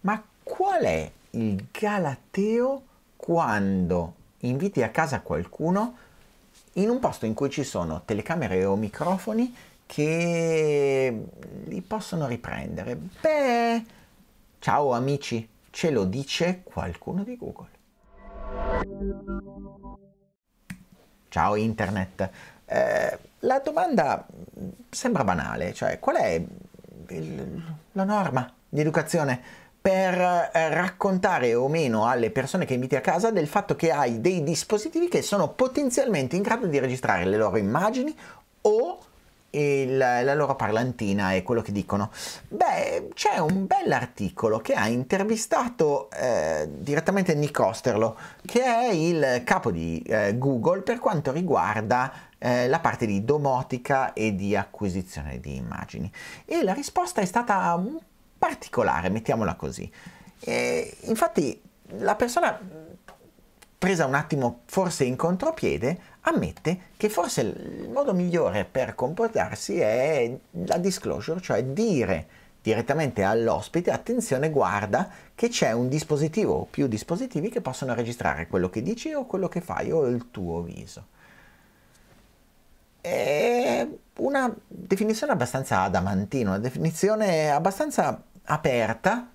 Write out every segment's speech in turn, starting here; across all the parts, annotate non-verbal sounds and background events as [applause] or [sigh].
Ma qual è il galateo quando inviti a casa qualcuno in un posto in cui ci sono telecamere o microfoni che li possono riprendere? Beh, ciao amici, ce lo dice qualcuno di Google. Ciao internet. Eh, la domanda sembra banale, cioè qual è il, la norma di educazione per eh, raccontare o meno alle persone che inviti a casa del fatto che hai dei dispositivi che sono potenzialmente in grado di registrare le loro immagini o il, la loro parlantina e quello che dicono. Beh, c'è un bell'articolo che ha intervistato eh, direttamente Nick Osterlo, che è il capo di eh, Google per quanto riguarda eh, la parte di domotica e di acquisizione di immagini. E la risposta è stata particolare, mettiamola così. E infatti la persona presa un attimo forse in contropiede, ammette che forse il modo migliore per comportarsi è la disclosure, cioè dire direttamente all'ospite attenzione guarda che c'è un dispositivo o più dispositivi che possono registrare quello che dici o quello che fai o il tuo viso. È una definizione abbastanza adamantina, una definizione abbastanza aperta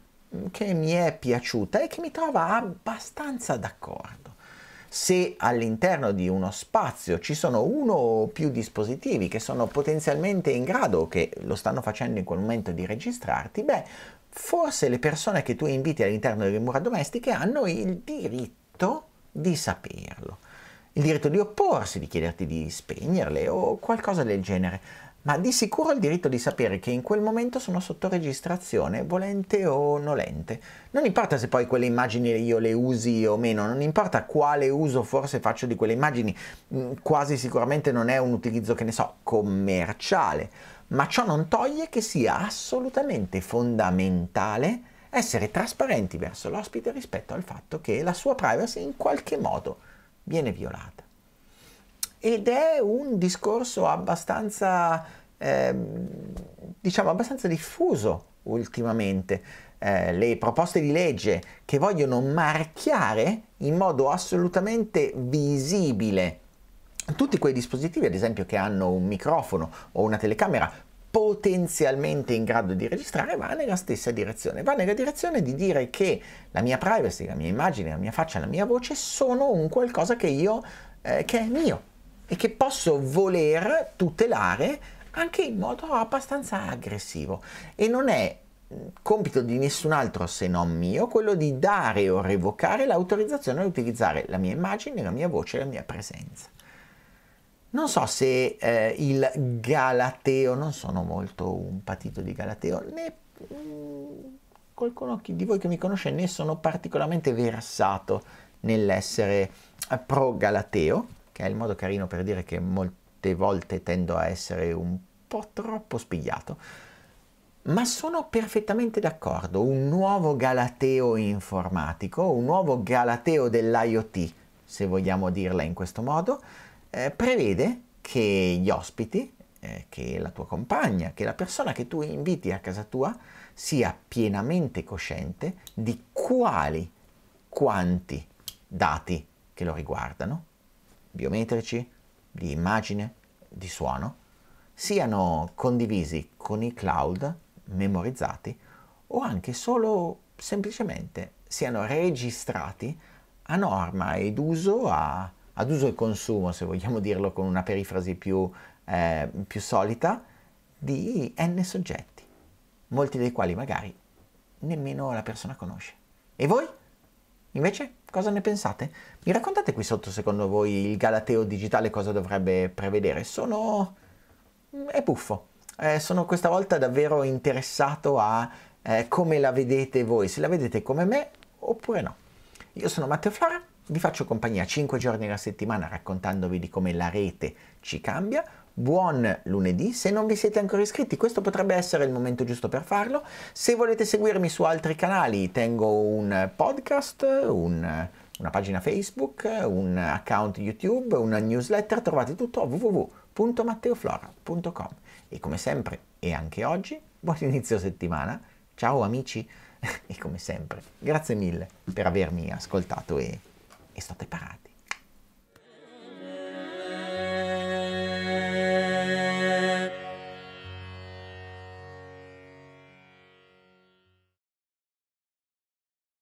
che mi è piaciuta e che mi trova abbastanza d'accordo. Se all'interno di uno spazio ci sono uno o più dispositivi che sono potenzialmente in grado, che lo stanno facendo in quel momento, di registrarti, beh, forse le persone che tu inviti all'interno delle mura domestiche hanno il diritto di saperlo, il diritto di opporsi, di chiederti di spegnerle o qualcosa del genere ma di sicuro il diritto di sapere che in quel momento sono sotto registrazione, volente o nolente. Non importa se poi quelle immagini io le usi o meno, non importa quale uso forse faccio di quelle immagini, mm, quasi sicuramente non è un utilizzo che ne so, commerciale, ma ciò non toglie che sia assolutamente fondamentale essere trasparenti verso l'ospite rispetto al fatto che la sua privacy in qualche modo viene violata ed è un discorso abbastanza, eh, diciamo, abbastanza diffuso ultimamente. Eh, le proposte di legge che vogliono marchiare in modo assolutamente visibile tutti quei dispositivi, ad esempio, che hanno un microfono o una telecamera potenzialmente in grado di registrare, va nella stessa direzione. Va nella direzione di dire che la mia privacy, la mia immagine, la mia faccia, la mia voce sono un qualcosa che io, eh, che è mio, e che posso voler tutelare anche in modo abbastanza aggressivo. E non è compito di nessun altro se non mio quello di dare o revocare l'autorizzazione ad utilizzare la mia immagine, la mia voce la mia presenza. Non so se eh, il Galateo, non sono molto un patito di Galateo, né mh, mm, qualcuno di voi che mi conosce ne sono particolarmente versato nell'essere eh, pro Galateo, che è il modo carino per dire che molte volte tendo a essere un po' troppo spigliato. Ma sono perfettamente d'accordo, un nuovo galateo informatico, un nuovo galateo dell'IoT, se vogliamo dirla in questo modo, eh, prevede che gli ospiti, eh, che la tua compagna, che la persona che tu inviti a casa tua sia pienamente cosciente di quali, quanti dati che lo riguardano biometrici, di immagine, di suono, siano condivisi con i cloud, memorizzati o anche solo semplicemente siano registrati a norma ed uso, a, ad uso e consumo, se vogliamo dirlo con una perifrasi più, eh, più solita, di n soggetti, molti dei quali magari nemmeno la persona conosce. E voi? Invece, cosa ne pensate? Mi raccontate qui sotto, secondo voi, il Galateo digitale cosa dovrebbe prevedere? Sono... è buffo. Eh, sono questa volta davvero interessato a eh, come la vedete voi, se la vedete come me oppure no. Io sono Matteo Flora, vi faccio compagnia 5 giorni alla settimana raccontandovi di come la rete ci cambia buon lunedì. Se non vi siete ancora iscritti, questo potrebbe essere il momento giusto per farlo. Se volete seguirmi su altri canali, tengo un podcast, un, una pagina Facebook, un account YouTube, una newsletter, trovate tutto a www.matteoflora.com. E come sempre, e anche oggi, buon inizio settimana. Ciao amici, [laughs] e come sempre, grazie mille per avermi ascoltato e, e state parati.